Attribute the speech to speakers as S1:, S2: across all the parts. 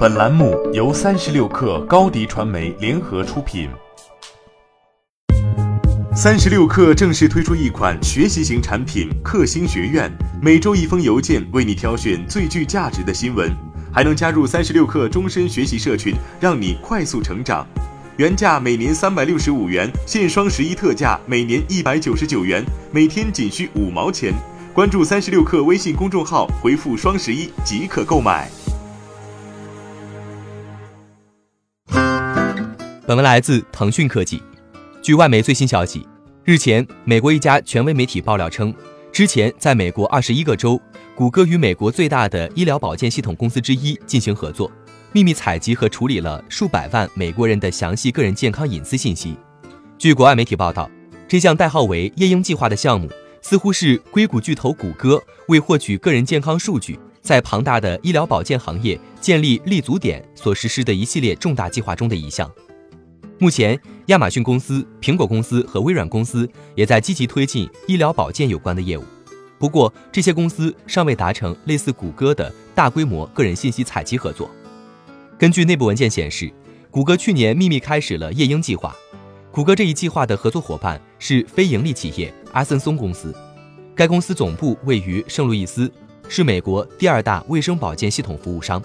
S1: 本栏目由三十六氪高低传媒联合出品。三十六氪正式推出一款学习型产品——克星学院，每周一封邮件，为你挑选最具价值的新闻，还能加入三十六氪终身学习社群，让你快速成长。原价每年三百六十五元，现双十一特价每年一百九十九元，每天仅需五毛钱。关注三十六氪微信公众号，回复“双十一”即可购买。
S2: 本文来自腾讯科技。据外媒最新消息，日前，美国一家权威媒体爆料称，之前在美国二十一个州，谷歌与美国最大的医疗保健系统公司之一进行合作，秘密采集和处理了数百万美国人的详细个人健康隐私信息。据国外媒体报道，这项代号为“夜鹰计划”的项目，似乎是硅谷巨头谷歌为获取个人健康数据，在庞大的医疗保健行业建立立足点所实施的一系列重大计划中的一项。目前，亚马逊公司、苹果公司和微软公司也在积极推进医疗保健有关的业务。不过，这些公司尚未达成类似谷歌的大规模个人信息采集合作。根据内部文件显示，谷歌去年秘密开始了夜鹰计划。谷歌这一计划的合作伙伴是非盈利企业阿森松公司，该公司总部位于圣路易斯，是美国第二大卫生保健系统服务商。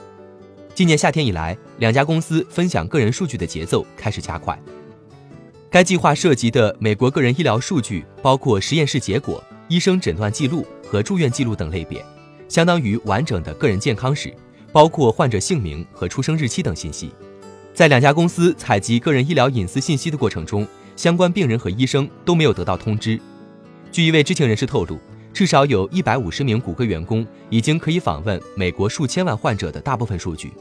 S2: 今年夏天以来，两家公司分享个人数据的节奏开始加快。该计划涉及的美国个人医疗数据包括实验室结果、医生诊断记录和住院记录等类别，相当于完整的个人健康史，包括患者姓名和出生日期等信息。在两家公司采集个人医疗隐私信息的过程中，相关病人和医生都没有得到通知。据一位知情人士透露。至少有一百五十名谷歌员工已经可以访问美国数千万患者的大部分数据。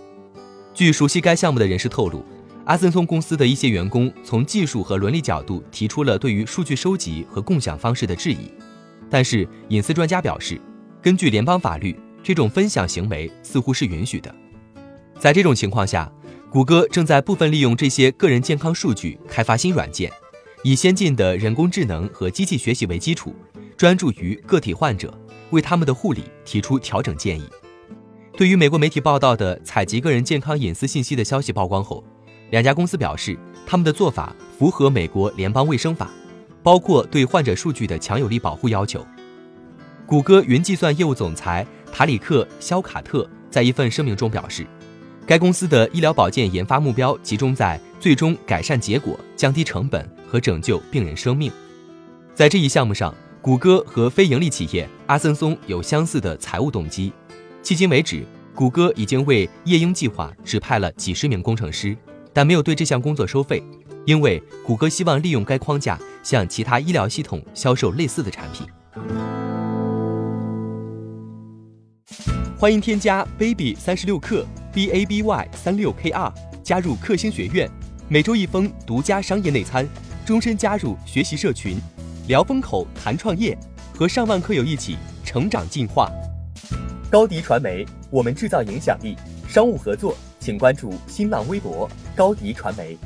S2: 据熟悉该项目的人士透露，阿森松公司的一些员工从技术和伦理角度提出了对于数据收集和共享方式的质疑。但是，隐私专家表示，根据联邦法律，这种分享行为似乎是允许的。在这种情况下，谷歌正在部分利用这些个人健康数据开发新软件，以先进的人工智能和机器学习为基础。专注于个体患者，为他们的护理提出调整建议。对于美国媒体报道的采集个人健康隐私信息的消息曝光后，两家公司表示，他们的做法符合美国联邦卫生法，包括对患者数据的强有力保护要求。谷歌云计算业务总裁塔里克·肖卡特在一份声明中表示，该公司的医疗保健研发目标集中在最终改善结果、降低成本和拯救病人生命。在这一项目上。谷歌和非营利企业阿森松有相似的财务动机。迄今为止，谷歌已经为夜鹰计划指派了几十名工程师，但没有对这项工作收费，因为谷歌希望利用该框架向其他医疗系统销售类似的产品。欢迎添加 baby 三十六克 b a b y 三六 k r 加入克星学院，每周一封独家商业内参，终身加入学习社群。聊风口，谈创业，和上万课友一起成长进化。高迪传媒，我们制造影响力。商务合作，请关注新浪微博高迪传媒。